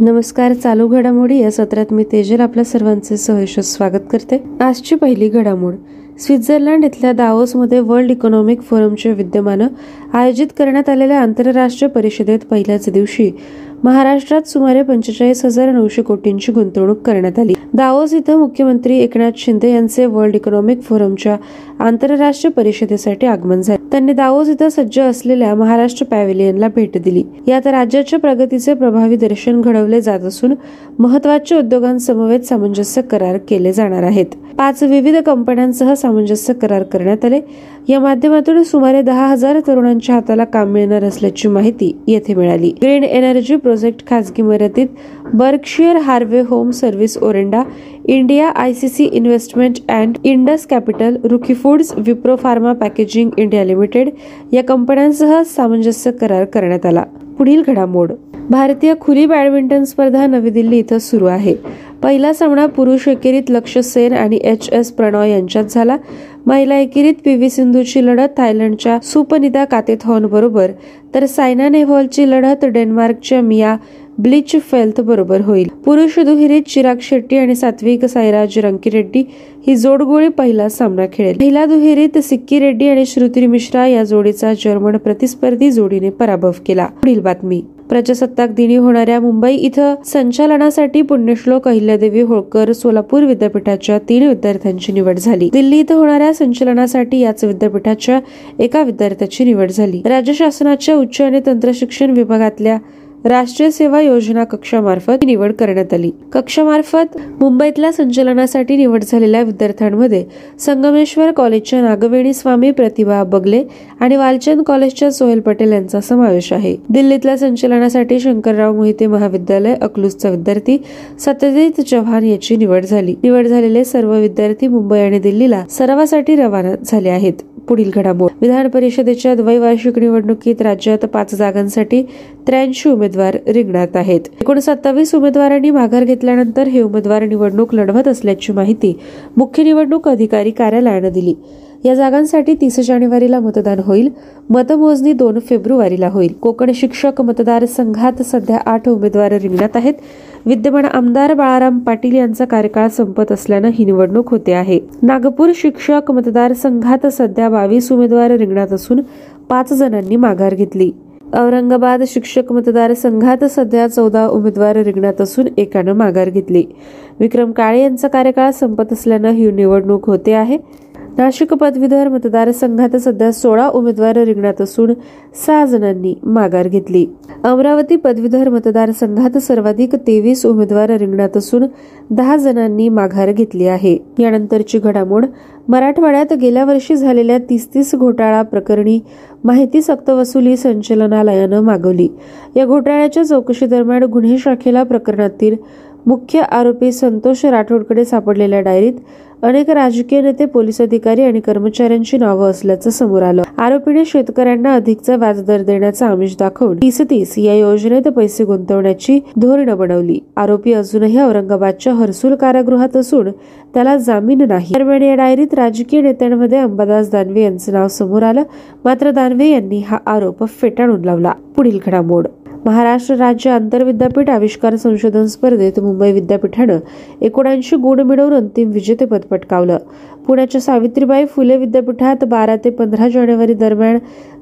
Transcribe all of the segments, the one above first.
नमस्कार चालू घडामोडी या सत्रात मी तेजल आपल्या सर्वांचे सहर्ष स्वागत करते. आजची पहिली घडामोड. स्वित्झर्लंड इथल्या दावोसमध्ये वर्ल्ड इकॉनॉमिक फोरमच्या विद्यमानं आयोजित करण्यात आलेल्या आंतरराष्ट्रीय परिषदेत पहिल्याच दिवशी महाराष्ट्रात सुमारे पंचेचाळीस हजार नऊशे कोटींची गुंतवणूक करण्यात आली. दावोस इथं मुख्यमंत्री एकनाथ शिंदे यांचे वर्ल्ड इकॉनॉमिक फोरमच्या आंतरराष्ट्रीय परिषदेसाठी आगमन झाले. त्यांनी दावोस इथं सज्ज असलेल्या महाराष्ट्र पॅव्हिलियनला भेट दिली. यात राज्याच्या प्रगतीचे प्रभावी दर्शन घडवले जात असून महत्त्वाच्या उद्योगांसमवेत सामंजस्य करार केले जाणार आहेत. पाच विविध कंपन्यांसह सामंजस्य करार करण्यात आले. या माध्यमातून सुमारे दहा हजार तरुणांच्या हाताला काम मिळणार असल्याची माहिती येथे मिळाली. ग्रीन एनर्जी प्रोजेक्ट खासगी मर्यादित Berkshire Hathaway home service Orenda India ICC investment and Indus capital रुकी foods Wipro pharma packaging India limited या कंपन्यांसह सामंजस्य करार करण्यात आला. पुढील घडामोड. भारतीय खुली बॅडमिंटन स्पर्धा नवी दिल्ली इथं सुरू आहे. पहिला सामना पुरुष एकेरीत लक्ष्य सेन आणि एच एस प्रणॉय यांच्यात झाला. महिला एकेरीत पी व्ही सिंधूची लढत थायलंडच्या सुपनिदा कातेथॉन बरोबर तर सायना नेहवालची लढत डेन्मार्कच्या मिया ब्लिच फेल्थ बरोबर होईल. पुरुष दुहेरीत चिराग शेट्टी आणि सात्विक साईराज रंकीरेड्डी ही जोडगोळी पहिला सामना खेळेल. महिला दुहेरीत सिक्की रेड्डी आणि श्रुती मिश्रा या जोडीचा जर्मन प्रतिस्पर्धी जोडीने पराभव केला. पुढील बातमी. प्रजासत्ताक दिनी होणाऱ्या मुंबई इथं संचालनासाठी पुण्यश्लोक अहिल्यादेवी होळकर सोलापूर विद्यापीठाच्या तीन विद्यार्थ्यांची निवड झाली. दिल्ली इथं होणाऱ्या संचलनासाठी याच विद्यापीठाच्या एका विद्यार्थ्याची निवड झाली. राज्य शासनाच्या उच्च आणि तंत्रशिक्षण विभागातल्या राष्ट्रीय सेवा योजना कक्षामार्फत निवड करण्यात आली. कक्षामार्फत मुंबईतल्या संचलनासाठी निवड झालेल्या विद्यार्थ्यांमध्ये संगमेश्वर कॉलेजच्या नागवेणी स्वामी प्रतिभा बगले आणि वालचंद कॉलेजच्या सोहेल पटेल यांचा समावेश आहे. दिल्लीतल्या संचलनासाठी शंकरराव मोहिते महाविद्यालय अकलूजचा विद्यार्थी सत्यजित चव्हाण याची निवड झाली. निवड झालेले सर्व विद्यार्थी मुंबई आणि दिल्लीला सरावासाठी रवाना झाले आहेत. पुढील घडामोड. विधान परिषदेच्या द्वैवार्षिक निवडणुकीत राज्यात पाच जागांसाठी त्र्याऐंशी उमेदवार उमेदवार रिंगणात आहेत. एकूण सत्तावीस उमेदवारांनी माघार घेतल्यानंतर हे उमेदवार निवडणूक लढवत असल्याची माहिती मुख्य निवडणूक अधिकारी कार्यालयानं दिली. या जागांसाठी तीस जानेवारीला मतदान होईल. मतमोजणी दोन फेब्रुवारीला होईल. कोकण शिक्षक मतदारसंघात सध्या आठ उमेदवार रिंगणात आहेत. विद्यमान आमदार बाळाराम पाटील यांचा कार्यकाळ संपत असल्यानं ही निवडणूक होते आहे. नागपूर शिक्षक मतदारसंघात सध्या बावीस उमेदवार रिंगणात असून पाच जणांनी माघार घेतली. औरंगाबाद शिक्षक मतदारसंघात सध्या चौदा उमेदवार रिंगणात असून एकानं माघार घेतली. विक्रम काळे यांचा कार्यकाळ संपत असल्यानं ही निवडणूक होते आहे. नाशिक पदवीधर मतदारसंघात सध्या सोळा उमेदवार रिंगणात असून सहा जणांनी माघार घेतली. अमरावती पदवीधर मतदारसंघात सर्वाधिक तेवीस उमेदवार रिंगणात असून दहा जणांनी माघार घेतली आहे. यानंतरची घडामोड मराठवाड्यात गेल्या वर्षी झालेल्या तीस तीस घोटाळा प्रकरणी माहिती सक्तवसुली संचलनालयानं मागवली. या घोटाळ्याच्या चौकशी दरम्यान गुन्हे शाखेला प्रकरणातील मुख्य आरोपी संतोष राठोडकडे सापडलेल्या डायरीत अनेक राजकीय नेते पोलीस अधिकारी आणि कर्मचाऱ्यांची नावं असल्याचं समोर आलं. आरोपीने शेतकऱ्यांना अधिकचा व्याजदर देण्याचा आमिष दाखवून तीस तीस या योजनेत पैसे गुंतवण्याची धोरणं बनवली. आरोपी अजूनही औरंगाबादच्या हर्सुल कारागृहात असून त्याला जामीन नाही. दरम्यान या डायरीत राजकीय नेत्यांमध्ये अंबादास दानवे यांचं नाव समोर आलं. मात्र दानवे यांनी हा आरोप फेटाळून लावला. पुढील घडामोड. महाराष्ट्र राज्य आंतरविद्यापीठ आविष्कार संशोधन स्पर्धेत मुंबई विद्यापीठानं एकोणऐंशी गुण मिळवून अंतिम विजेतेपद पटकावलं. पुण्याच्या सावित्रीबाई फुले विद्यापीठात बारा ते पंधरा जानेवारी दरम्यान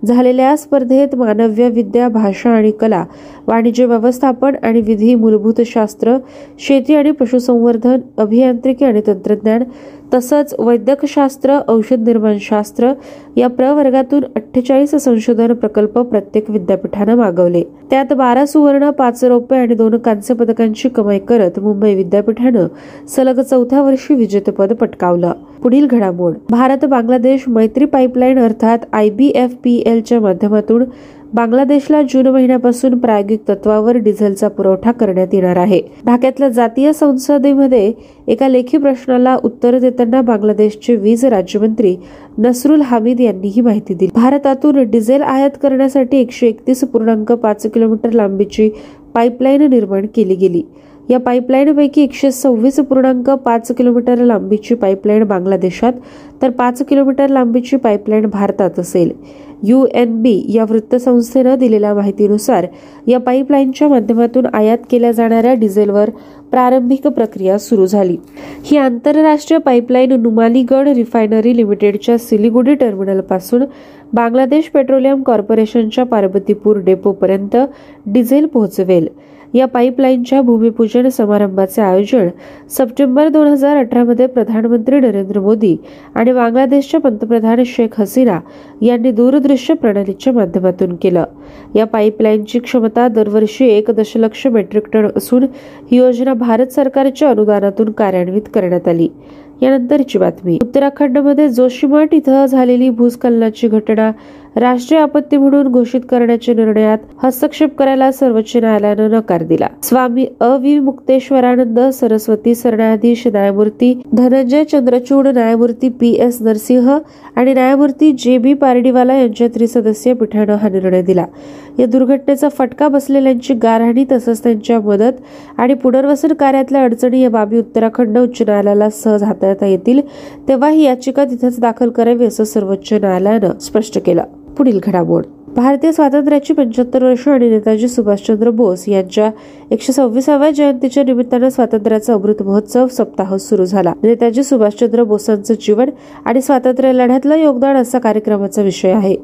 झालेल्या स्पर्धेत मानव्य विद्या भाषा आणि कला वाणिज्य व्यवस्थापन आणि विधी मूलभूत शास्त्र शेती आणि पशुसंवर्धन अभियांत्रिकी आणि तंत्रज्ञान तसंच वैद्यकशास्त्र औषध निर्माणशास्त्र या प्रवर्गातून अठ्ठेचाळीस संशोधन प्रकल्प प्रत्येक विद्यापीठानं मागवले. त्यात बारा सुवर्ण पाच रौप्य आणि दोन कांस्य पदकांची कमाई करत मुंबई विद्यापीठानं सलग चौथ्या वर्षी विजेतेपद पटकावलं. पुढील घडामोड. भारत बांगलादेश मैत्री पाईपलाईन अर्थात आय बी एफ पी एलच्या माध्यमातून बांगलादेशला जून महिन्यापासून प्रायोगिक तत्वावर डिझेलचा पुरवठा करण्यात येणार आहे. ढाक्यातल्या जातीय संसदेमध्ये एका लेखी प्रश्नाला उत्तर देताना बांगलादेशचे वीज राज्यमंत्री नसरुल हामिद यांनी ही माहिती दिली. भारतातून डिझेल आयात करण्यासाठी एकशे एकतीस पूर्णांक पाच किलोमीटर लांबीची पाईपलाईन निर्माण केली गेली. या पाईपलाईनपैकी एकशे सव्वीस पूर्णांक पाच किलोमीटर लांबीची पाईपलाईन बांगलादेशात तर पाच किलोमीटर लांबीची पाईपलाईन भारतात असेल. यू एन बी या वृत्तसंस्थेनं दिलेल्या माहितीनुसार या पाईपलाईनच्या माध्यमातून आयात केल्या जाणाऱ्या डिझेलवर प्रारंभिक प्रक्रिया सुरू झाली. ही आंतरराष्ट्रीय पाईपलाईन नुमालीगड रिफायनरी लिमिटेडच्या सिलिगुडी टर्मिनलपासून बांगलादेश पेट्रोलियम कॉर्पोरेशनच्या पार्वतीपूर डेपोपर्यंत डिझेल पोहोचवेल. या पाईपलाईनच्या भूमिपूजन समारंभाचे आयोजन सप्टेंबर दोन हजार अठरामध्ये प्रधानमंत्री नरेंद्र मोदी आणि बांगलादेशच्या पंतप्रधान शेख हसीना यांनी दूरदृश्य प्रणालीच्या माध्यमातून केलं. या पाईपलाईनची क्षमता दरवर्षी एक दशलक्ष मेट्रिक टन असून ही योजना भारत सरकारच्या अनुदानातून कार्यान्वित करण्यात आली. यानंतरची बातमी. उत्तराखंडमध्ये जोशीमठ इथं झालेली भूस्खलनाची घटना राष्ट्रीय आपत्ती म्हणून घोषित करण्याच्या निर्णयात हस्तक्षेप करायला सर्वोच्च न्यायालयानं नकार दिला. स्वामी अवि मुक्तेश्वरानंद सरस्वती सरन्यायाधीश न्यायमूर्ती धनंजय चंद्रचूड न्यायमूर्ती पी. एस. नरसिंह आणि न्यायमूर्ती जे. बी. पारडीवाला यांच्या त्रिसदस्यीय पीठानं हा निर्णय दिला. या दुर्घटनेचा फटका बसलेल्यांची गारहाणी तसंच त्यांच्या मदत आणि पुनर्वसन कार्यातल्या अडचणी या बाबी उत्तराखंड उच्च न्यायालयाला सहज हाताळता येतील तेव्हा ही याचिका तिथेच दाखल करावी असं सर्वोच्च न्यायालयानं स्पष्ट केलं. पुढील घडामोड. भारतीय स्वातंत्र्याची पंच्याहत्तर वर्ष आणि नेताजी सुभाषचंद्र बोस यांच्या एकशे सव्वीसाव्या जयंतीच्या निमित्तानं स्वातंत्र्याचा अमृत महोत्सव सप्ताह सुरू झाला. नेताजी सुभाषचंद्र बोसांचं जीवन आणि स्वातंत्र्य लढ्यातलं योगदान असा कार्यक्रमाचा विषय आहे.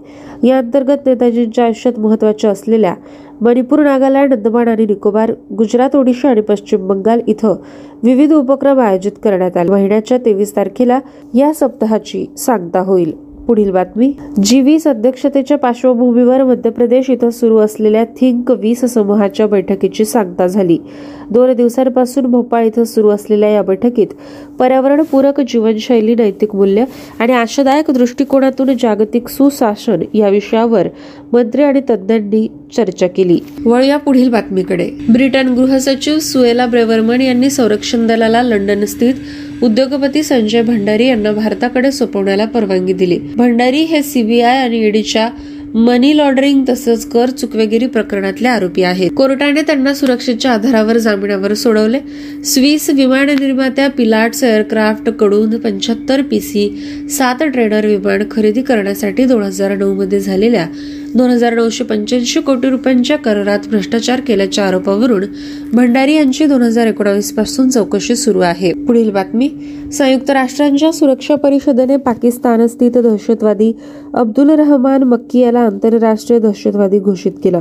या अंतर्गत नेताजींच्या आयुष्यात महत्त्वाच्या असलेल्या मणिपूर नागालँड अंदमान आणि निकोबार गुजरात ओडिशा आणि पश्चिम बंगाल इथं विविध उपक्रम आयोजित करण्यात आले. महिन्याच्या तेवीस तारखेला या सप्ताहाची सांगता होईल. पुढील बातमी. जी वीस अध्यक्षतेच्या पार्श्वभूमीवर मध्य प्रदेश इथं सुरू असलेल्या थिंक वीस समूहाच्या बैठकीची सांगता झाली. दोन दिवसांपासून भोपाळ इथं सुरू असलेल्या या बैठकीत पर्यावरणपूरक जीवनशैली नैतिक मूल्य आणि आशादायक दृष्टिकोनातून जागतिक सुशासन या विषयावर मंत्री आणि तज्ज्ञांनी चर्चा केली. वळूया पुढील बातमीकडे. ब्रिटन गृहसचिव सुएला ब्रेवरमन यांनी संरक्षण दलाला लंडन स्थित उद्योगपती संजय भंडारी यांना भारताकडे सोपवण्याला परवानगी दिली. भंडारी हे सीबीआय आणि ईडीच्या मनी लॉन्ड्रिंग तसंच कर चुकवेगिरी प्रकरणातले आरोपी आहेत. कोर्टाने त्यांना सुरक्षेच्या आधारावर जामिनावर सोडवले. स्विस विमान निर्मात्या पिलाट्स एअरक्राफ्टकडून पंच्याहत्तर पीसी सात ट्रेनर विमान खरेदी करण्यासाठी दोन हजार नऊ मध्ये झालेल्या दोन हजार नऊशे पंच्याऐंशी कोटी रुपयांच्या करारात भ्रष्टाचार केल्याच्या आरोपावरून भंडारी यांची दोन हजार एकोणावीसपासून चौकशी सुरू आहे. पुढील बातमी. संयुक्त राष्ट्रांच्या सुरक्षा परिषदेने पाकिस्तान स्थित दहशतवादी अब्दुल रहमान मक्की याला आंतरराष्ट्रीय दहशतवादी घोषित केलं.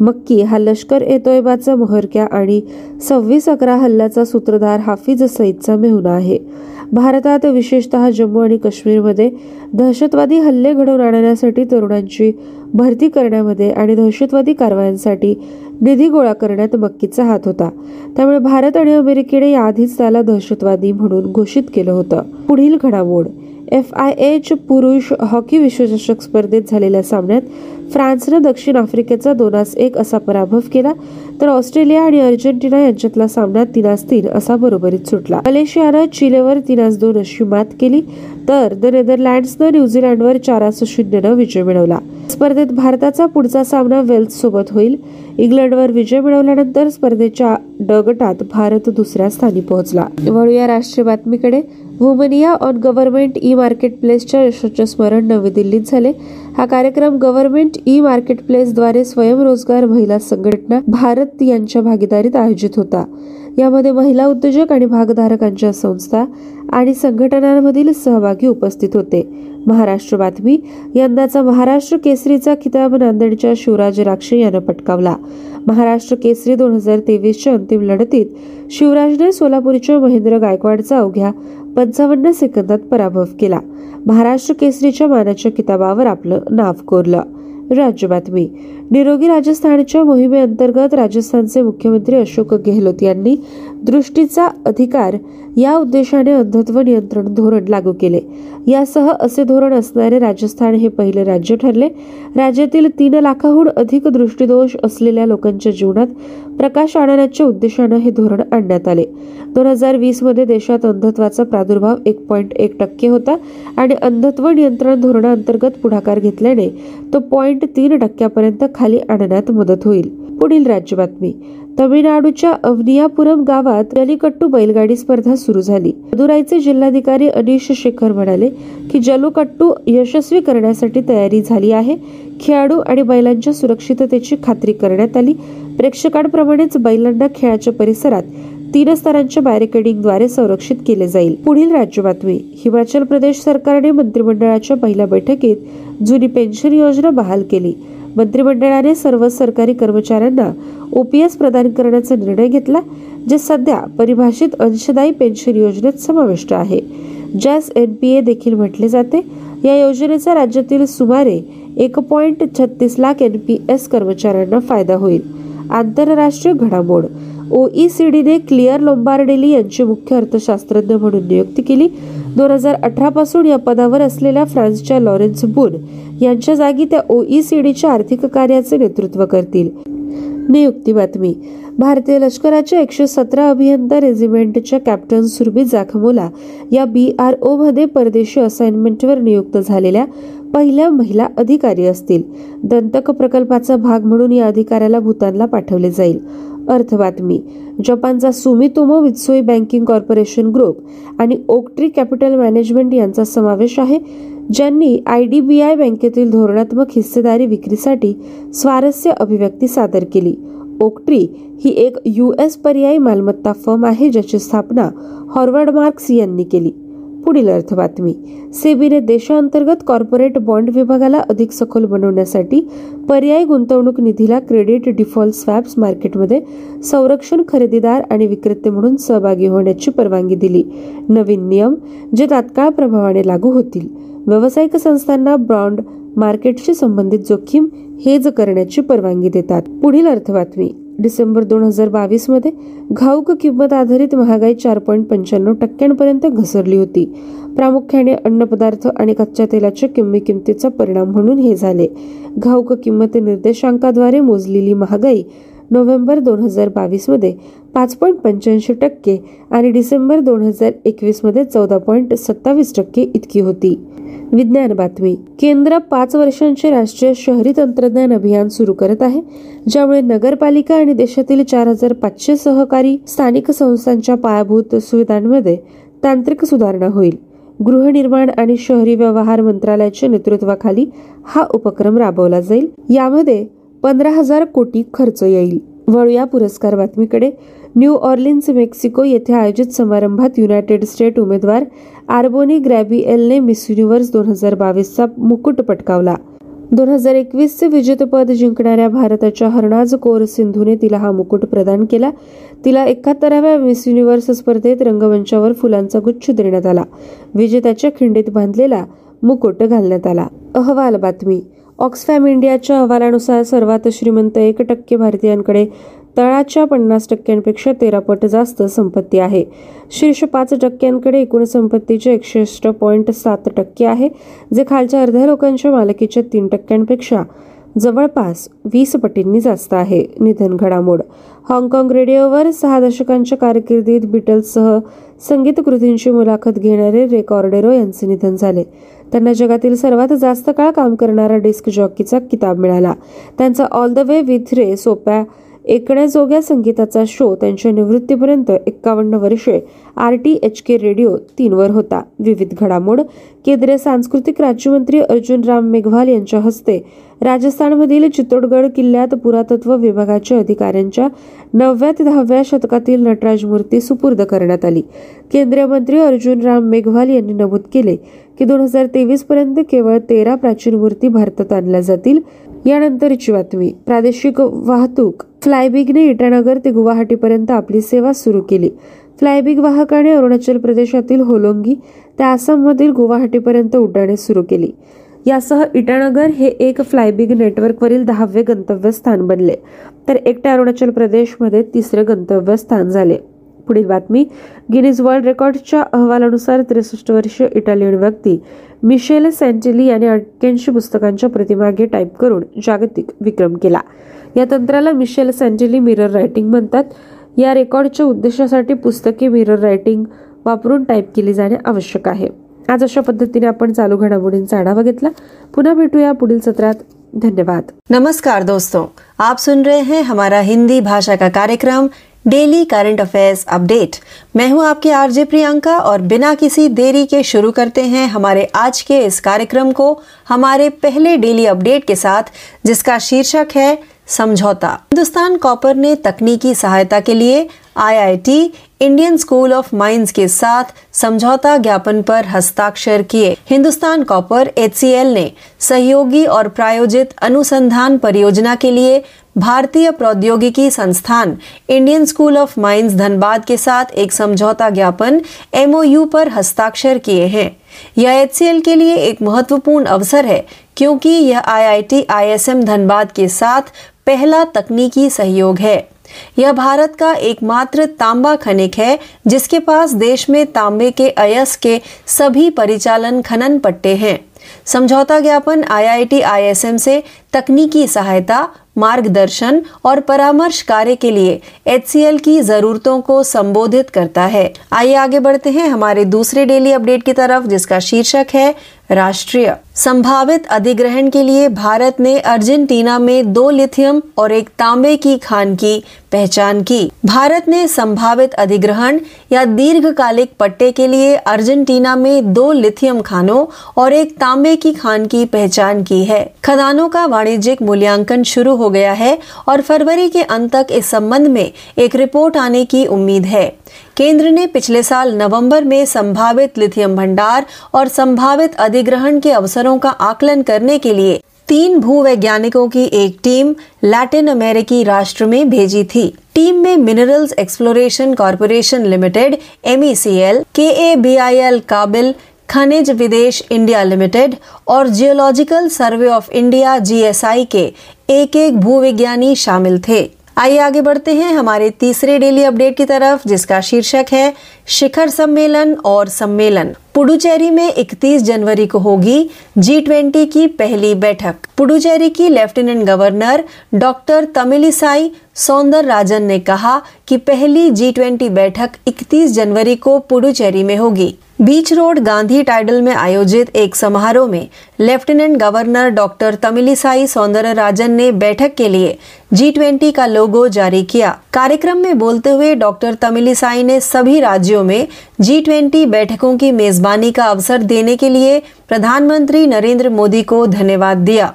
मक्की हा लष्कर ए तोयबाचा महरक्या आणि सव्वीस अकरा हल्ल्याचा सूत्रधार हाफिज सईदचा मेहुणा आहे. भारतात विशेषतः जम्मू आणि काश्मीरमध्ये दहशतवादी हल्ले घडवून आणण्यासाठी तरुणांची भरती करण्यामध्ये आणि दहशतवादी कारवायांसाठी निधी गोळा करण्यात मक्कीचा हात होता. त्यामुळे भारत आणि अमेरिकेने याआधीच त्याला दहशतवादी म्हणून घोषित केलं होतं. पुढील घडामोड. एफ आय एच पुरुष हॉकी विश्वचषक स्पर्धेत झालेल्या सामन्यात फ्रान्सनं दक्षिण आफ्रिकेचा दोनास एक असा पराभव केला तर ऑस्ट्रेलिया आणि अर्जेंटिना यांच्यातला सामना तिनास तीन असा बरोबरीत सुटला. मलेशियानं चिलेवर तिनास दोन अशी मात केली तर द नेदरलँड्सनं न्यूझीलंडवर चारास शून्यनं विजय मिळवला. स्पर्धेत भारताचा पुढचा सामना वेल्स सोबत होईल. इंग्लंडवर विजय मिळवल्यानंतर स्पर्धेच्या ड गटात भारत दुसऱ्या स्थानी पोहोचला. वळूया राष्ट्रीय बातमीकडे. वुमनिया ऑन गव्हर्नमेंट ई मार्केट प्लेसच्या यशाचे स्मरण नवी दिल्लीत झाले. हा कार्यक्रम गव्हर्नमेंट ई मार्केट प्लेसद्वारे स्वयंरोजगार महिला संघटना भारत यांच्या भागीदारीत आयोजित होता. यामध्ये महिला उद्योजक आणि भागधारकांच्या संस्था आणि संघटनांमधील सहभागी उपस्थित होते. महाराष्ट्र बातमी यंदाचा महाराष्ट्र केसरीचा खिताब नांदेडच्या शिवराज राक्षे यानं पटकावला. महाराष्ट्र केसरी दोन हजार तेवीसच्या अंतिम लढतीत शिवराजने सोलापूरच्या महेंद्र गायकवाडचा अवघ्या पंचावन्न सेकंदात पराभव केला. महाराष्ट्र केसरीच्या मानाच्या किताबावर आपलं नाव कोरलं. राज्य बातमी निरोगी राजस्थानच्या मोहिमेअंतर्गत राजस्थानचे मुख्यमंत्री अशोक गेहलोत यांनी दृष्टीचा अधिकार या उद्देशाने अंधत्व नियंत्रण धोरण लागू केले. यासह असे धोरण असणारे राजस्थान हे पहिले राज्य ठरले. राज्यातील तीन लाखाहून अधिक दृष्टीदोष असलेल्या लोकांच्या जीवनात प्रकाश आणण्याच्या उद्देशानं हे धोरण आणण्यात आले. दोन हजार वीसमध्ये देशात अंधत्वाचा प्रादुर्भाव एक पॉईंट एक टक्के होता आणि अंधत्व नियंत्रण धोरणाअंतर्गत पुढाकार घेतल्याने तो पॉईंट तीन टक्क्यापर्यंत खाली आणण्यात मदत होईल. पुढील राज्य बातमी. तमिळनाडूच्या अवनियापुरम गावात जलीकट्टू बैलगाडी स्पर्धा सुरू झाली. मदुराईचे जिल्हाधिकारी अनिश शेखर म्हणाले की जलोकट्टू यशस्वी करण्यासाठी तयारी झाली आहे. खेळाडू आणि बैलांच्या सुरक्षिततेची खात्री करण्यात आली. प्रेक्षकांप्रमाणेच बैलांना खेळाच्या परिसरात तीन स्तरांच्या बॅरिकेडिंगद्वारे संरक्षित केले जाईल. पुढील राज्य बातमी. हिमाचल प्रदेश सरकारने मंत्रिमंडळाच्या पहिल्या बैठकीत जुनी पेन्शन योजना बहाल केली. मंत्रिमंडळाने सर्व सरकारी कर्मचाऱ्यांना ओपीएस प्रदान करण्याचा निर्णय घेतला जे सध्या परिभाषित अंशदायी पेन्शन योजनेत समाविष्ट आहे. ज्यास ए देखील म्हटले जाते. या योजनेचा राज्यातील सुमारे एक पॉईंट छत्तीस लाख एन पी एस कर्मचाऱ्यांना फायदा होईल. आंतरराष्ट्रीय घडामोड. ओईसीडीने क्लिअर लोंबार्डेली यांची मुख्य अर्थशास्त्रज्ञ म्हणून नियुक्ती केली. दोन हजार अठरा पासून या पदावर असलेल्या फ्रान्सच्या लॉरेन्स बुन यांच्या जागी त्या ओईसीडीच्या आर्थिक कार्याचे नेतृत्व करतील. नियुक्ती बातमी. भारतीय लष्कराच्या एकशे सतरा अभियंता रेजिमेंटच्या कॅप्टन सुरभी जाखमोला या बी आर ओ मध्ये परदेशी असाइनमेंटवर नियुक्त झालेल्या पहिल्या महिला अधिकारी असतील. दंतक प्रकल्पाचा भाग म्हणून या अधिकाऱ्याला भूतानला पाठवले जाईल. अर्थ बातमी. जपानचा Sumitomo Mitsui banking corporation group आणि ओकट्री कॅपिटल मॅनेजमेंट यांचा समावेश आहे ज्यांनी आय डी बी आय बँकेतील धोरणात्मक हिस्सेदारी विक्रीसाठी स्वारस्य अभिव्यक्ती सादर केली. ओकट्री ही एक यू एस पर्यायी मालमत्ता फर्म आहे ज्याची स्थापना हॉर्वर्ड मार्क्स यांनी केली. पुढील अर्थ बातमी सेबीने देशांतर्गत कॉर्पोरेट बॉन्ड विभागाला अधिक सखोल बनवण्यासाठी पर्यायी गुंतवणूक निधीला क्रेडिट डिफॉल्ट स्वॅप्स मार्केटमध्ये संरक्षण खरेदीदार आणि विक्रेते म्हणून सहभागी होण्याची परवानगी दिली. नवीन नियम जे तात्काळ प्रभावाने लागू होतील. व्यावसायिक संस्थांना बॉन्ड मार्केटशी संबंधित जोखीम हेज करण्याची परवानगी देतात. पुढील अर्थ बातमी डिसेंबर दोन हजार बावीसमध्ये घाऊक किंमत आधारित महागाई चार पॉईंट पंच्याण्णव टक्क्यांपर्यंत घसरली होती. प्रामुख्याने अन्नपदार्थ आणि कच्च्या तेलाच्या किंमी किमतीचा परिणाम म्हणून हे झाले. घाऊक किंमत निर्देशांकाद्वारे मोजलेली महागाई नोव्हेंबर दोन हजार बावीसमध्ये पाच पॉईंट पंच्याऐंशी टक्के आणि डिसेंबर दोन हजार एकवीसमध्ये चौदा पॉईंट सत्तावीस टक्के इतकी होती. विज्ञान बातमी. केंद्र पाच वर्षांचे राष्ट्रीय शहरी तंत्रज्ञान अभियान सुरू करत आहे ज्यामुळे नगरपालिका आणि देशातील चार हजार पाचशे सहकारी स्थानिक संस्थांच्या पायाभूत सुविधांमध्ये तांत्रिक सुधारणा होईल. गृहनिर्माण आणि शहरी व्यवहार मंत्रालयाच्या नेतृत्वाखाली हा उपक्रम राबवला जाईल. यामध्ये पंधरा हजार कोटी खर्च येईल. वळूया पुरस्कार बातमीकडे. न्यू ऑर्लिन्स मेक्सिको येथे आयोजित समारंभात युनायटेड स्टेट उमेदवार आर्बोनी ग्रॅबिएलने मिस युनिव्हर्स दोन हजार बावीसचा मुकुट पटकावला. दोन हजार एकवीसचे विजेतेपद जिंकणाऱ्या भारताच्या हरणाज कौर सिंधूने तिला हा मुकुट प्रदान केला. तिला एकाहत्तराव्या मिस युनिव्हर्स स्पर्धेत रंगमंचावर फुलांचा गुच्छ देण्यात आला. विजेत्याच्या खिंडीत बांधलेला मुकुट घालण्यात आला. अहवाल बातमी. ऑक्सफॅम इंडियाच्या अहवालानुसार सर्वात श्रीमंत एक टक्के भारतीयांकडे तळाच्या पन्नास टक्क्यांपेक्षा तेरा पट जास्त संपत्ती आहे. शीर्ष पाच टक्क्यांकडे एकूण संपत्तीचे एकसष्ट पॉईंट सात टक्के आहे जे खालच्या अर्ध्या लोकांच्या मालकीच्या तीन टक्क्यांपेक्षा जवळपास वीस पटींनी जास्त आहे निधन घडामोड. हाँगकाँग रेडिओवर सहा दशकांच्या कारकिर्दीत बिटल्ससह संगीत कृतींची मुलाखत घेणारे रेकॉर्डेरो यांचे निधन झाले. त्यांना जगातील सर्वात जास्त काळ काम करणारा डिस्क जॉकीचा किताब मिळाला. त्यांचा all the way with Ray सोप्या एकण्याजोग्या संगीताचा शो त्यांच्या निवृत्तीपर्यंत एक्कावन्न वर्षे R T H K radio तीनवर होता. विविध घडामोड केंद्रीय सांस्कृतिक राज्यमंत्री अर्जुन राम मेघवाल यांच्या हस्ते राजस्थानमधील चित्तोडगड किल्ल्यात पुरातत्व विभागाच्या अधिकाऱ्यांच्या नवव्या ते दहाव्या शतकातील नटराज मूर्ती सुपूर्द करण्यात आली. केंद्रीय मंत्री अर्जुन राम मेघवाल यांनी नमूद केले की दोन हजार तेवीस पर्यंत केवळ तेरा प्राचीन मूर्ती भारतात आणल्या जातील. यानंतरची बातमी. प्रादेशिक वाहतूक फ्लायबिगने इटानगर ते गुवाहाटीपर्यंत आपली सेवा सुरू केली. फ्लायबिग वाहकाने अरुणाचल प्रदेशातील होलोंगी ते आसाममधील गुवाहाटीपर्यंत उड्डाणे सुरू केली. यासह इटानगर हे एक फ्लायबिग नेटवर्कवरील दहावे गंतव्यस्थान बनले. तर एकट्या अरुणाचल प्रदेशमध्ये तिसरे गंतव्यस्थान झाले. पुढील बातमी गिनीज वर्ल्ड रेकॉर्डच्या अहवालानुसार त्रेसष्ट वर्षीय इटालियन व्यक्ती मिशेल सँटेली याने अठ्ठ्याऐंशी पुस्तकांच्या प्रतिमागे टाईप करून जागतिक विक्रम केला. या तंत्राला मिशेल सँजेली मिरर रायटिंग म्हणतात. या रेकॉर्डच्या उद्देशासाठी पुस्तके मिरर रायटिंग वापरून टाईप केली जाणे आवश्यक आहे. आज अशा पद्धतीने आपण चालू घडामोडींचा आढावा घेतला. पुन्हा भेटूया पुढील सत्रात. धन्यवाद. नमस्कार दोस्तों. आप सुन रहे हैं हमारा हिंदी भाषा का कार्यक्रम डेली करंट अफेयर्स अपडेट मैं हूं आपके आरजे प्रियंका और बिना किसी देरी के शुरू करते हैं हमारे आज के इस कार्यक्रम को हमारे पहले डेली अपडेट के साथ जिसका शीर्षक है समझौता। हिंदुस्तान कॉपर ने तकनीकी सहायता के लिए IIT, Indian school of mines के साथ समझौता ज्ञापन पर हस्ताक्षर किए। हिंदुस्तान कॉपर, एचसीएल ने सहयोगी और प्रायोजित अनुसंधान परियोजना के लिए भारतीय प्रौद्योगिकी संस्थान, Indian school of mines Dhanbad के साथ एक समझौता ज्ञापन, एमओयू पर हस्ताक्षर किए हैं। यह एचसीएल के लिए एक महत्वपूर्ण अवसर है, क्योंकि यह आईआईटी, आईएसएम धनबाद के साथ पहला तकनीकी सहयोग है। यह भारत का एकमात्र तांबा खनिक है, जिसके पास देश में तांबे के अयस के सभी परिचालन खनन पट्टे हैं। समझौता ज्ञापन आईआईटी आईएसएम से तकनीकी सहायता, मार्गदर्शन और परामर्श कार्य के लिए एचसीएल की जरूरतों को संबोधित करता है। आइए आगे बढ़ते हैं हमारे दूसरे डेली अपडेट की तरफ़, जिसका शीर्षक है राष्ट्रीय। संभावित अधिग्रहण के लिए भारत ने अर्जेंटीना में दो लिथियम और एक तांबे की खान की पहचान की। भारत ने संभावित अधिग्रहण या दीर्घकालिक पट्टे के लिए अर्जेंटीना में दो लिथियम खानों और एक तांबे की खान की पहचान की है। खदानों का वाणिज्यिक मूल्यांकन शुरू हो गया है और फरवरी के अंत तक इस संबंध में एक रिपोर्ट आने की उम्मीद है। केंद्र ने पिछले साल नवंबर में संभावित लिथियम भंडार और संभावित अधिग्रहण के अवसरों का आकलन करने के लिए तीन भूवैज्ञानिकों की एक टीम लैटिन अमेरिकी राष्ट्र में भेजी थी। टीम में minerals exploration corporation limited M E C L K A B I L KABIL Khanij Bidesh India limited और geological survey of India GSI के एक एक भूविज्ञानी शामिल थे। आइए आगे बढ़ते हैं हमारे तीसरे डेली अपडेट की तरफ़, जिसका शीर्षक है शिखर सम्मेलन और सम्मेलन। पुडुचेरी में 31 जनवरी को होगी जी ट्वेंटी की पहली बैठक। पुडुचेरी की lieutenant governor doctor Tamilisai Soundararajan ने कहा कि पहली जी ट्वेंटी बैठक 31 जनवरी को पुडुचेरी में होगी। बीच रोड गांधी टाइडल में आयोजित एक समारोह में lieutenant governor doctor Tamilisai Soundararajan ने बैठक के लिए जी ट्वेंटी का लोगो जारी किया। कार्यक्रम में बोलते हुए डॉक्टर तमिलिसाई ने सभी राज्यों में जी ट्वेंटी बैठकों की मेजबानी का अवसर देने के लिए प्रधानमंत्री नरेंद्र मोदी को धन्यवाद दिया।